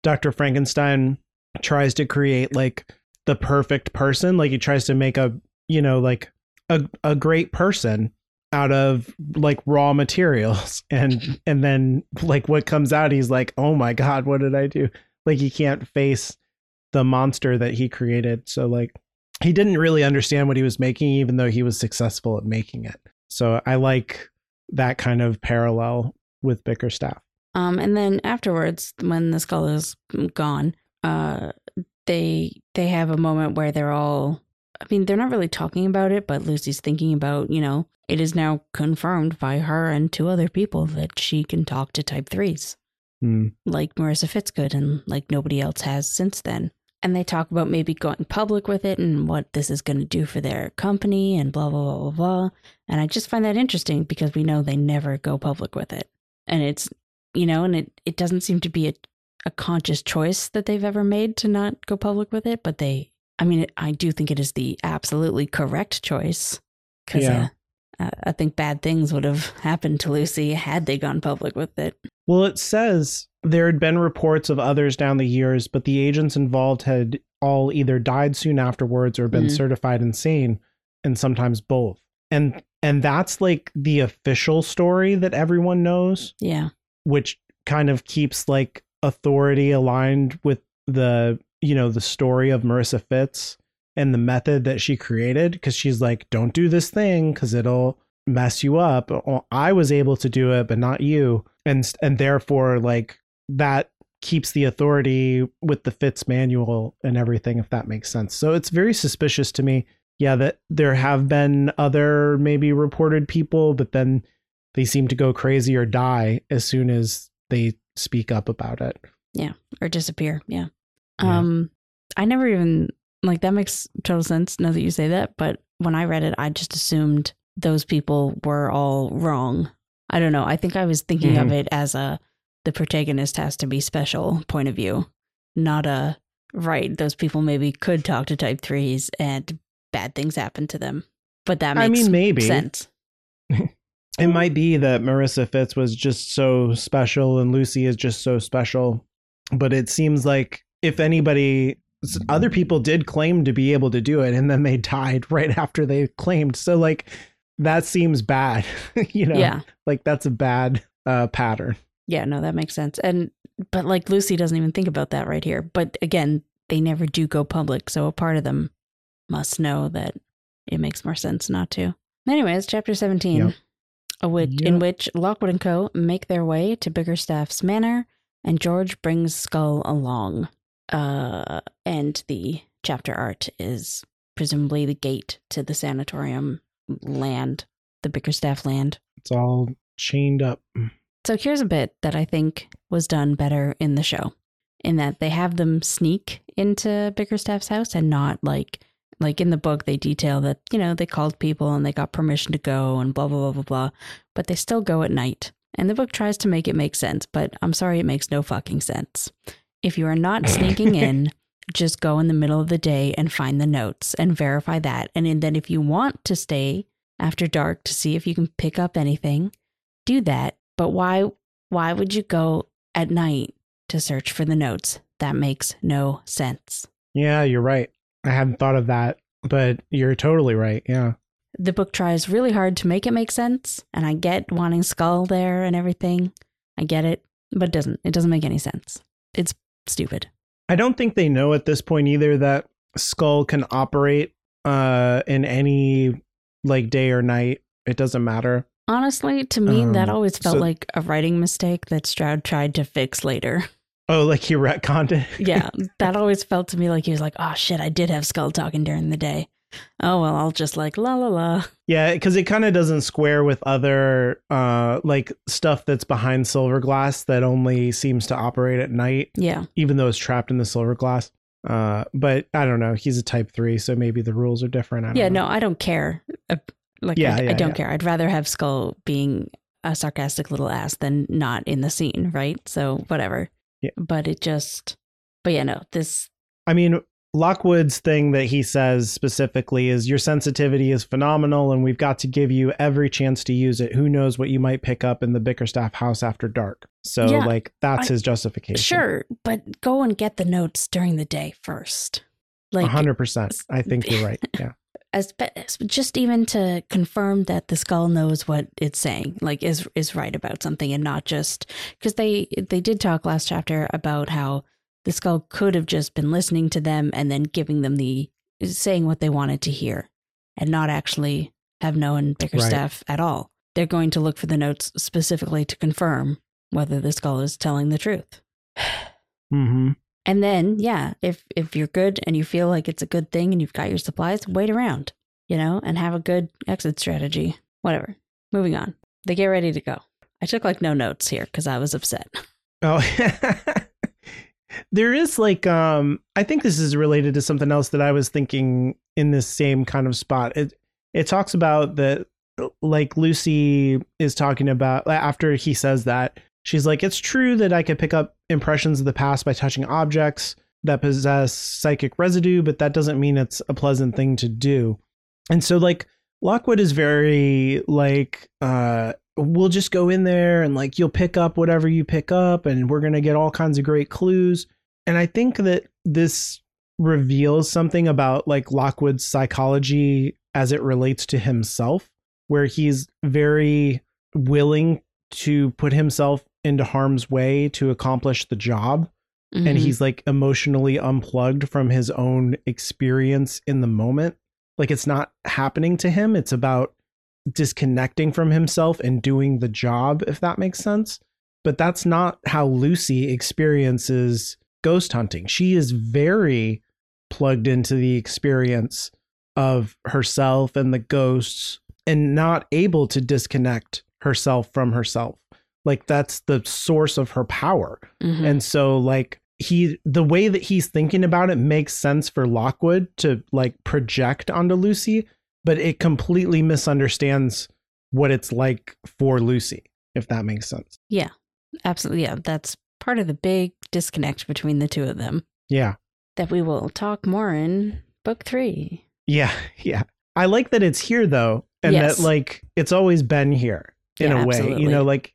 Dr. Frankenstein tries to create like the perfect person. Like he tries to make a, you know, like a, a great person out of like raw materials. And, and then like what comes out, he's like, oh my God, what did I do? Like he can't face the monster that he created. So like he didn't really understand what he was making, even though he was successful at making it. So I like that kind of parallel with Bickerstaff. Um, and then afterwards, when the skull is gone, uh, they they have a moment where they're all. I mean, they're not really talking about it, but Lucy's thinking about, you know, it is now confirmed by her and two other people that she can talk to Type Threes. Hmm. like Marissa Fittes could and like nobody else has since then. And they talk about maybe going public with it and what this is going to do for their company and blah, blah, blah, blah, blah. And I just find that interesting because we know they never go public with it. And it's, you know, and it, it doesn't seem to be a, a conscious choice that they've ever made to not go public with it. But they, I mean, I do think it is the absolutely correct choice because Yeah. uh, I think bad things would have happened to Lucy had they gone public with it. Well, it says there had been reports of others down the years, but the agents involved had all either died soon afterwards or been Mhm. certified insane, and sometimes both. And and that's like the official story that everyone knows. Yeah. Which kind of keeps like authority aligned with the you know the story of Marissa Fittes and the method that she created because she's like don't do this thing because it'll mess you up. I was able to do it but not you. And and therefore like that keeps the authority with the Fittes manual and everything if that makes sense. So it's very suspicious to me yeah that there have been other maybe reported people but then they seem to go crazy or die as soon as they speak up about it. Yeah, or disappear. Yeah. Yeah. Um I never even like that makes total sense now that you say that, but when I read it I just assumed those people were all wrong. I don't know. I think I was thinking of Mhm. it as a the protagonist has to be special point of view, not a right, those people maybe could talk to type 3s and bad things happen to them. But that makes I mean, maybe sense. it might be that Marissa Fittes was just so special and Lucy is just so special, but it seems like if anybody, other people did claim to be able to do it, and then they died right after they claimed. So like that seems bad, you know? Yeah. like that's a bad uh, pattern. Yeah, no, that makes sense. And but like Lucy doesn't even think about that right here. But again, they never do go public, so a part of them must know that it makes more sense not to. Anyways, chapter 17, Yep. A which, in which Lockwood and Co. make their way to Bickerstaff's manor, and George brings Skull along. Uh, and the chapter art is presumably the gate to the sanatorium land, the Bickerstaff land. It's all chained up. So here's a bit that I think was done better in the show. in that they have them sneak into Bickerstaff's house and not like like in the book they detail that you know they called people and they got permission to go and blah blah blah blah blah but they still go at night. And the book tries to make it make sense but i'm sorry it makes no fucking sense. If you are not sneaking in just go in the middle of the day and find the notes and verify that. And then if you want to stay after dark to see if you can pick up anything do that. But why why would you go at night to search for the notes? That makes no sense. Yeah, you're right. I hadn't thought of that, but you're totally right. Yeah. the book tries really hard to make it make sense and i get wanting skull there and everything i get it but it doesn't it doesn't make any sense it's stupid I don't think they know at this point either that Skull can operate uh in any like day or night. It doesn't matter. honestly to me that Um, always felt so- like a writing mistake that stroud tried to fix later Oh, like he retconned it. yeah that always felt to me like he was like oh shit i did have skull talking during the day oh well i'll just like la la la Yeah, because it kind of doesn't square with other uh like stuff that's behind silver glass that only seems to operate at night, yeah even though it's trapped in the silver glass. Uh, but I don't know. He's a type three, so maybe the rules are different. I don't yeah know. no i don't care Uh, like Yeah, I, I don't yeah. care i'd rather have skull being a sarcastic little ass than not in the scene right so whatever Yeah. but it just but yeah no this I mean, Lockwood's thing that he says specifically is your sensitivity is phenomenal, and we've got to give you every chance to use it. Who knows what you might pick up in the Bickerstaff house after dark? So, Yeah, like, that's I- his justification. sure but go and get the notes during the day first like hundred percent. I think you're right. Yeah. As, just even to confirm that the skull knows what it's saying like is is right about something and not just because they they did talk last chapter about how the skull could have just been listening to them and then giving them the saying what they wanted to hear and not actually have known Bickerstaff at all. They're going to look for the notes specifically to confirm whether the skull is telling the truth. Mm-hmm. And then, yeah, if if you're good and you feel like it's a good thing and you've got your supplies, wait around, you know, and have a good exit strategy. Whatever. Moving on. They get ready to go. I took like no notes here because I was upset. Oh, there is like um I think this is related to something else that I was thinking in this same kind of spot. It it talks about that like Lucy is talking about after he says that she's like it's true that I could pick up impressions of the past by touching objects that possess psychic residue, but that doesn't mean it's a pleasant thing to do. And so like Lockwood is very like uh we'll just go in there and like you'll pick up whatever you pick up and we're going to get all kinds of great clues. And I think that this reveals something about like Lockwood's psychology as it relates to himself where he's very willing to put himself into harm's way to accomplish the job and Mhm. he's like emotionally unplugged from his own experience in the moment. Like it's not happening to him. It's about disconnecting from himself and doing the job, if that makes sense. But that's not how Lucy experiences ghost hunting. She is very plugged into the experience of herself and the ghosts and not able to disconnect herself from herself. Like that's the source of her power. Mhm. And so like he the way that he's thinking about it makes sense for Lockwood to like project onto Lucy, but it completely misunderstands what it's like for Lucy, if that makes sense. Yeah. Absolutely. Yeah. That's part of the big disconnect between the two of them Yeah. that we will talk more in book three. Yeah. Yeah. I like that it's here though, and Yes. that like it's always been here in Yeah, a way. absolutely. You know, like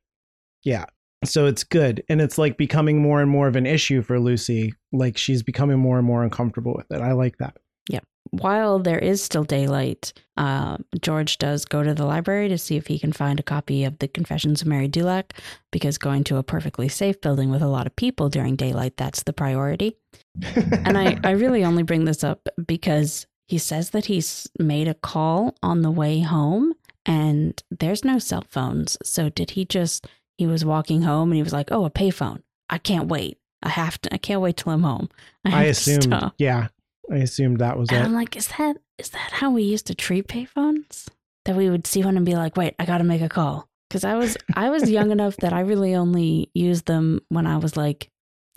yeah. So it's good. And it's like becoming more and more of an issue for Lucy. Like she's becoming more and more uncomfortable with it. I like that. Yeah. While there is still daylight, uh, George does go to the library to see if he can find a copy of the Confessions of Mary Dulac, because going to a perfectly safe building with a lot of people during daylight, that's the priority. And I, I really only bring this up because he says that he's made a call on the way home and there's no cell phones. So did he just, he was walking home and he was like, oh, a payphone. I can't wait. I have to, I can't wait till I'm home. I to assumed, yeah, I assumed that was And it. I'm like, is that is that how we used to treat payphones? That we would see one and be like, wait, I got to make a call. Because I was I was young enough that I really only used them when I was like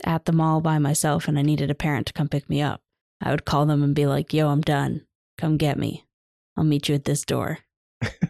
at the mall by myself and I needed a parent to come pick me up, I would call them and be like, yo, I'm done. Come get me. I'll meet you at this door.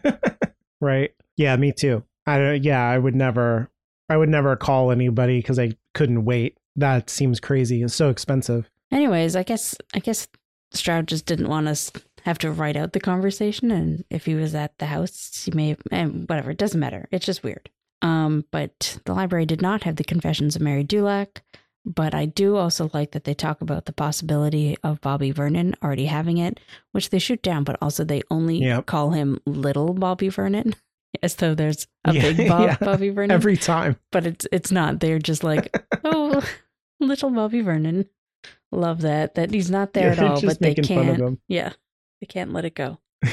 right. Yeah, me too. I don't yeah, I would never I would never call anybody because I couldn't wait. That seems crazy. It's so expensive. Anyways, I guess I guess Stroud just didn't want us have to write out the conversation and if he was at the house he may and whatever, it doesn't matter. It's just weird. Um, but the library did not have the confessions of Mary Dulac. But I do also like that they talk about the possibility of Bobby Vernon already having it, which they shoot down, but also they only Yep. call him little Bobby Vernon. As though there's a Yeah, big Bob, yeah. Bobby Vernon. Every time. but it's it's not. They're just like, oh, little Bobby Vernon. Love that. That he's not there Yeah, at all, but they making fun of can't. Yeah, they can't let it go.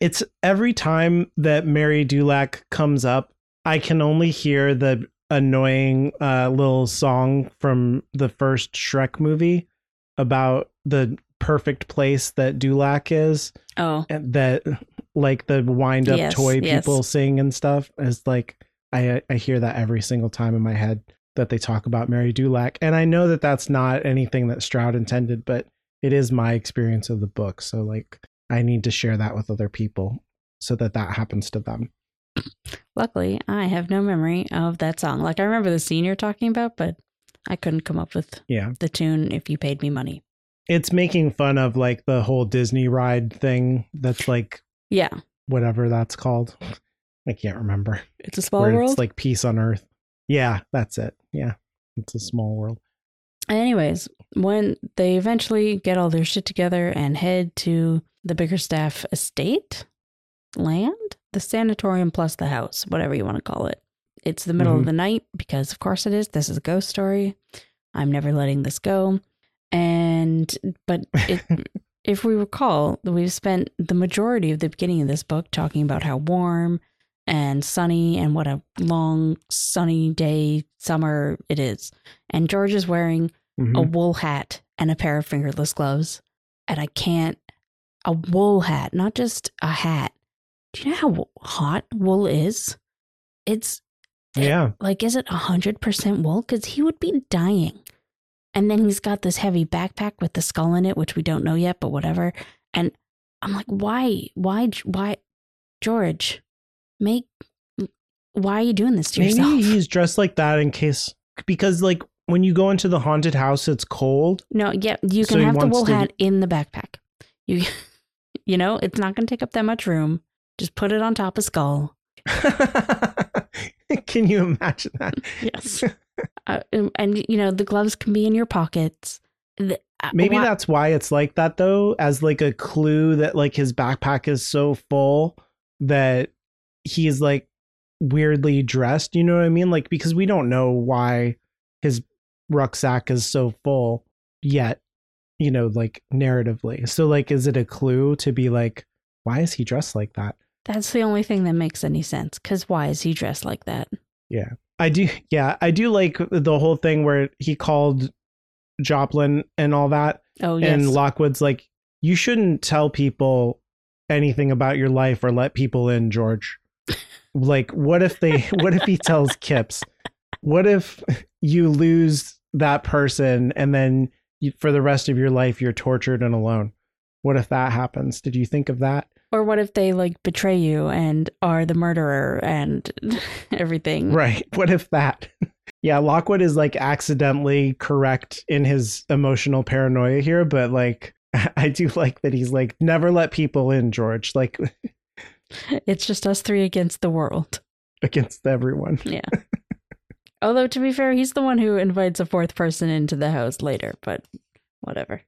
It's every time that Mary Dulac comes up, I can only hear the annoying uh, little song from the first Shrek movie about the perfect place that Duloc is. Oh, and that like the wind up Yes, toy yes. people sing and stuff is like I I hear that every single time in my head that they talk about Mary Dulac and I know that that's not anything that Stroud intended but it is my experience of the book so like I need to share that with other people so that that happens to them luckily, I have no memory of that song. Like I remember the scene you're talking about, but I couldn't come up with yeah the tune if you paid me money. it's making fun of like the whole Disney ride thing that's like Yeah, whatever that's called I can't remember it's a small where world. it's like peace on earth yeah that's it yeah it's a small world Anyways, when they eventually get all their shit together and head to the Bickerstaff estate land, the sanatorium plus the house, whatever you want to call it. It's the middle of Mhm. the night because, of course, it is. This is a ghost story. I'm never letting this go. And, but it, if we recall, we've spent the majority of the beginning of this book talking about how warm and sunny and what a long sunny day summer it is. And George is wearing Mhm. a wool hat and a pair of fingerless gloves. And I can't, a wool hat, not just a hat. Do you know how hot wool is? It's yeah like, is it 100% wool? Because he would be dying. And then he's got this heavy backpack with the skull in it, which we don't know yet, but whatever. And I'm like, why, why, why, George, make, why are you doing this to Maybe yourself? Maybe he's dressed like that in case because like when you go into the haunted house, it's cold. No, yeah, you can he have the wool to- hat in the backpack. You, you know, it's not going to take up that much room. Just put it on top of skull. Can you imagine that? Yes, uh, and you know the gloves can be in your pockets. The- uh, Maybe why- that's why it's like that though, as like a clue that like his backpack is so full that he's like weirdly dressed. You know what I mean? Like because we don't know why his rucksack is so full yet. You know, like narratively. So like, is it a clue to be like, why is he dressed like that? That's the only thing that makes any sense. Because why is he dressed like that? Yeah. I do, yeah, I do like the whole thing where he called Joplin and all that, Oh yes, and Lockwood's like, you shouldn't tell people anything about your life or let people in, George. like, what if they? What if he tells Kipps? What if you lose that person and then you, for the rest of your life you're tortured and alone? What if that happens? Did you think of that? Or what if they like betray you and are the murderer and everything? Right. What if that? yeah, Lockwood is like accidentally correct in his emotional paranoia here, but like I do like that he's like never let people in, George, like It's just us three against the world. against everyone. Yeah. Although to be fair, he's the one who invites a fourth person into the house later. But whatever.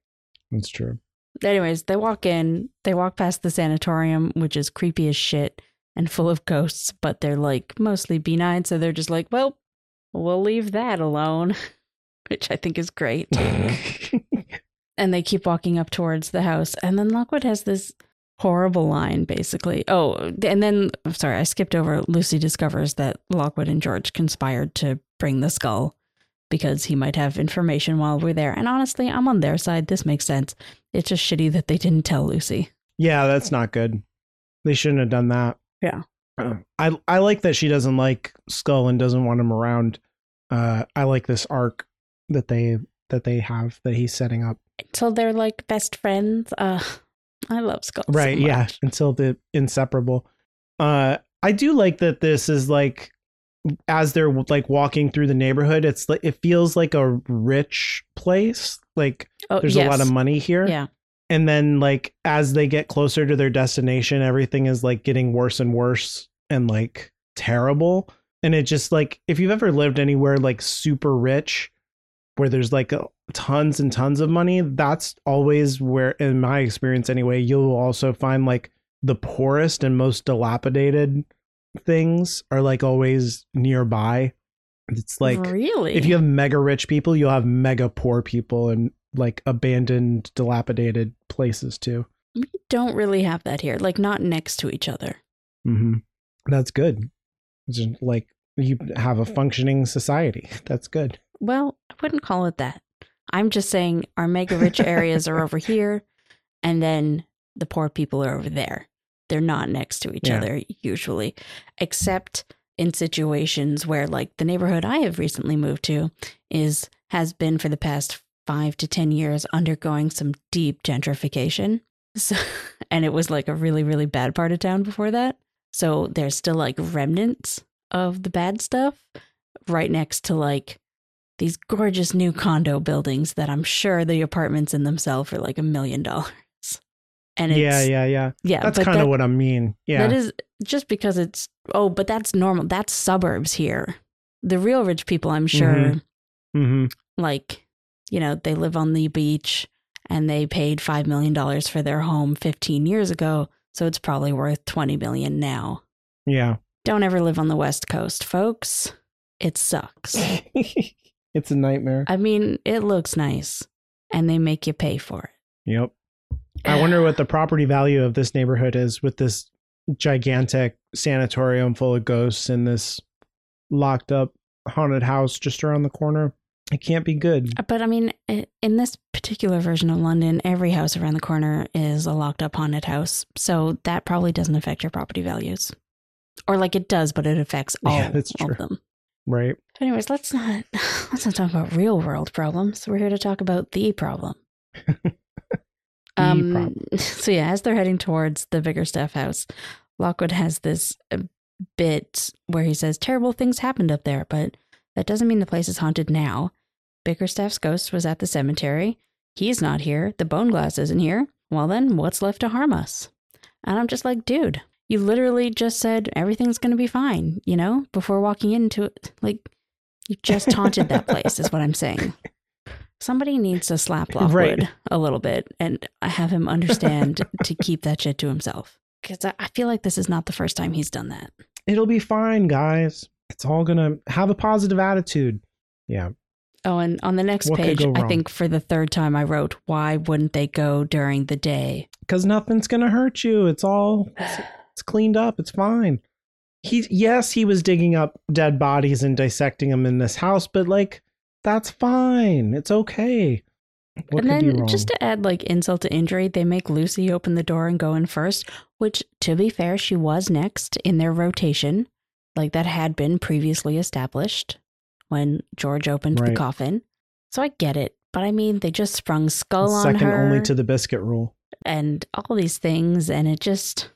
That's true. Anyways, they walk in, they walk past the sanatorium, which is creepy as shit and full of ghosts, but they're like mostly benign. So they're just like, well, we'll leave that alone, which I think is great. and they keep walking up towards the house. And then Lockwood has this horrible line, basically. Oh, and then, I'm sorry, I skipped over. Lucy discovers that Lockwood and George conspired to bring the skull because he might have information while we're there. And honestly, I'm on their side. This makes sense. It's just shitty that they didn't tell Lucy. yeah, that's not good. They shouldn't have done that. Yeah. I I like that she doesn't like Skull and doesn't want him around. uh, I like this arc that they that they have that he's setting up. Until they're like best friends. Uh, I love Skull. so right yeah until the inseparable uh i do like that this is like as they're like walking through the neighborhood it's like it feels like a rich place. Like Oh, there's a lot of money here. Yeah. and then like as they get closer to their destination everything is like getting worse and worse and like terrible. And it just like if you've ever lived anywhere like super rich where there's like a, tons and tons of money that's always where in my experience anyway you'll also find like the poorest and most dilapidated things are like always nearby it's like really, if you have mega rich people, you'll have mega poor people and like abandoned, dilapidated places too. we don't really have that here. Like not next to each other. Mm-hmm. That's good. It's just like you have a functioning society. That's good. Well, I wouldn't call it that. I'm just saying our mega rich areas are over here, and then the poor people are over there. They're not next to each Yeah. other usually, except in situations where, like, the neighborhood I have recently moved to is has been for the past five to ten years undergoing some deep gentrification. So, and it was like a really, really bad part of town before that. So there's still like remnants of the bad stuff right next to like these gorgeous new condo buildings that I'm sure the apartments in themselves are like a million dollars. And yeah, yeah, yeah. yeah, That's kind of that- what I mean. Yeah. that is just because it's oh, but that's normal. That's suburbs here. The real rich people, I'm sure, Mhm. mm-hmm. like you know, they live on the beach and they paid five million dollars for their home 15 years ago, so it's probably worth 20 million now. Yeah. Don't ever live on the West Coast, folks. It sucks. it's a nightmare. I mean, it looks nice, and they make you pay for it. Yep. I wonder what the property value of this neighborhood is with this gigantic sanatorium full of ghosts and this locked up haunted house just around the corner. It can't be good. Uh, but I mean, in this particular version of London, every house around the corner is a locked up haunted house. So that probably doesn't affect your property values. Or like it does, but it affects all Yeah, that's true. of them. Right. But Anyways, let's not let's not talk about real world problems. We're here to talk about the problem. Um. So yeah, as they're heading towards the Bickerstaff house, Lockwood has this uh, bit where he says terrible things happened up there, but that doesn't mean the place is haunted now. Bickerstaff's ghost was at the cemetery. He's not here. The bone glass isn't here. Well then, what's left to harm us? And I'm just like, dude, you literally just said everything's gonna be fine, you know, before walking into it. Like, you just taunted that place, is what I'm saying. Somebody needs to slap Lockwood Right. a little bit and have him understand to keep that shit to himself. Because I feel like this is not the first time he's done that. It'll be fine, guys. It's all gonna have a positive attitude. Yeah. Oh, and on the next What page, I think for the third time, I wrote, "Why wouldn't they go during the day?" Because nothing's gonna hurt you. It's all it's cleaned up. It's fine. He yes, he was digging up dead bodies and dissecting them in this house, but like that's fine. It's okay. What and then just to add like insult to injury, they make Lucy open the door and go in first, which to be fair, she was next in their rotation. Like that had been previously established when George opened the coffin. So I get it. But I mean, they just sprung skull on Second her only to the biscuit rule. and all these things, and it just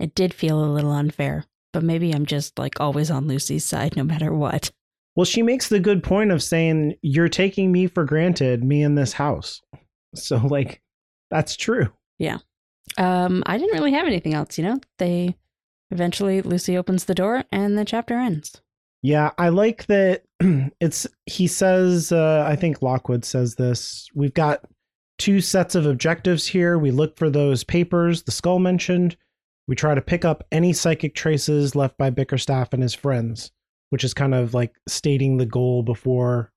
it did feel a little unfair. But maybe I'm just like always on Lucy's side no matter what. Well, she makes the good point of saying you're taking me for granted, me in this house. So like that's true. Yeah. Um, I didn't really have anything else, you know. They eventually Lucy opens the door and the chapter ends. Yeah, I like that it's he says uh I think Lockwood says this. We've got two sets of objectives here. We look for those papers the skull mentioned. We try to pick up any psychic traces left by Bickerstaff and his friends, which is kind of like stating the goal before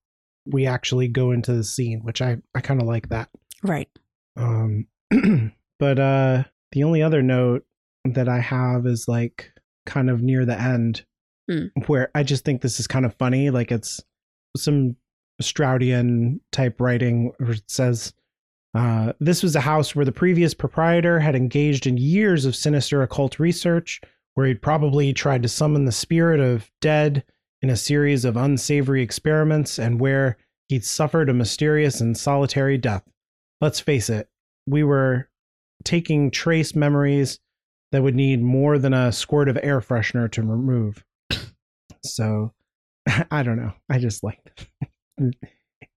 we actually go into the scene, which I I kind of like that. Right. Um, but uh, the only other note that I have is like kind of near the end, Hmm. where I just think this is kind of funny. Like it's some Stroudian type writing where it says, uh, This was a house where the previous proprietor had engaged in years of sinister occult research, where he'd probably tried to summon the spirit of dead in a series of unsavory experiments and where he'd suffered a mysterious and solitary death. Let's face it, we were taking trace memories that would need more than a squirt of air freshener to remove. So I don't know. I just like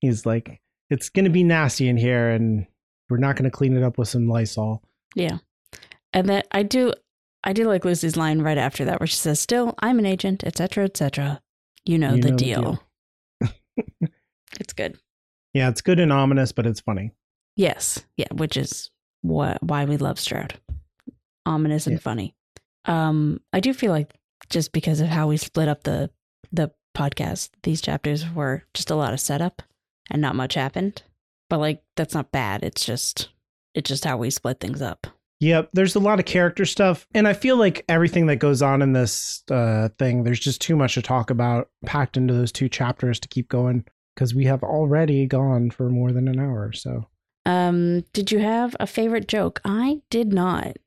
he's like, it's gonna be nasty in here and we're not gonna clean it up with some Lysol. Yeah. And that I do I do like Lucy's line right after that where she says, Still, I'm an agent, etc. etc. You know, You the, know the deal. deal. it's good. Yeah, it's good and ominous, but it's funny. Yes. Yeah, which is what why we love Stroud. Ominous and Yeah. funny. Um, I do feel like just because of how we split up the the podcast, these chapters were just a lot of setup and not much happened. But like that's not bad. It's just it's just how we split things up. Yep, there's a lot of character stuff, and I feel like everything that goes on in this uh, thing, there's just too much to talk about packed into those two chapters to keep going because we have already gone for more than an hour. So Um, did you have a favorite joke? I did not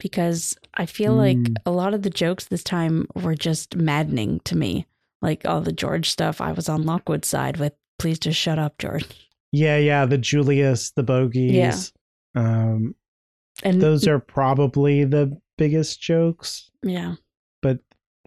because I feel like Mm. a lot of the jokes this time were just maddening to me. Like all the George stuff, I was on Lockwood's side with please just shut up, George. yeah, yeah, the Julius, the bogies, Yeah. um, And those are probably the biggest jokes, yeah. but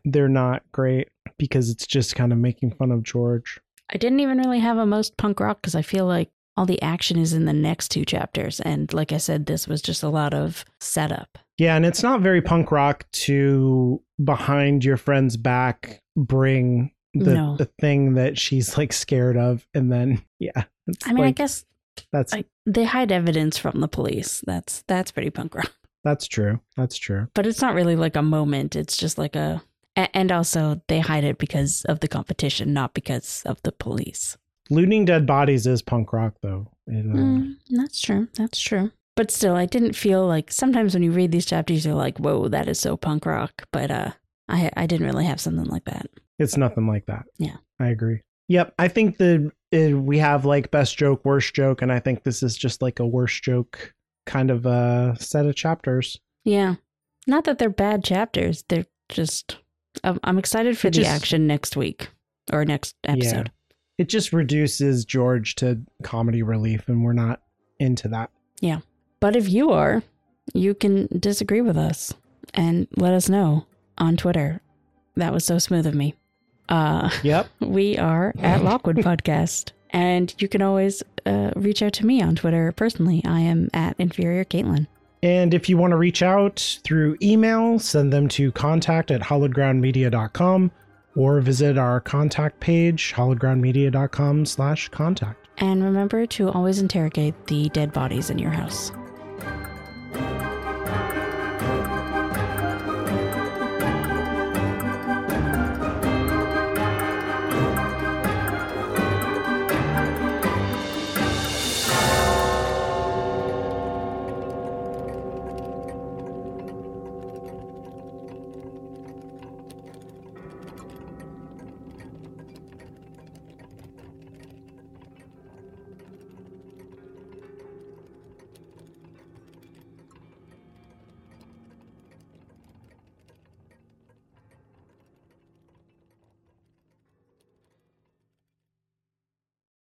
they're not great because it's just kind of making fun of George. I didn't even really have a most punk rock because I feel like all the action is in the next two chapters. And like I said, this was just a lot of setup. Yeah, and it's not very punk rock to behind your friend's back bring the, No. the thing that she's like scared of, and then yeah, I mean, I guess that's I, they hide evidence from the police. That's that's pretty punk rock. that's true. That's true. but it's not really like a moment. It's just like a, a- and also they hide it because of the competition, not because of the police. Looting dead bodies is punk rock, though. It, uh, Mm, that's true. That's true. But still, I didn't feel like sometimes when you read these chapters, you're like, "Whoa, that is so punk rock." But uh, I I didn't really have something like that. It's nothing like that. Yeah. I agree. Yep, I think the uh, we have like best joke, worst joke, and I think this is just like a worst joke kind of uh set of chapters. Yeah, not that they're bad chapters. They're just. I'm, I'm excited for It the just- action next week or next episode. It just reduces George to comedy relief, and we're not into that. Yeah, but if you are, you can disagree with us and let us know on Twitter. That was so smooth of me. Uh, Yep. we are at Lockwood Podcast, and you can always uh, reach out to me on Twitter personally. I am at Inferior Caitlin. And if you want to reach out through email, send them to contact at hallowedgroundmedia.com or visit our contact page, hallowedgroundmedia.com slash contact. And remember to always interrogate the dead bodies in your house.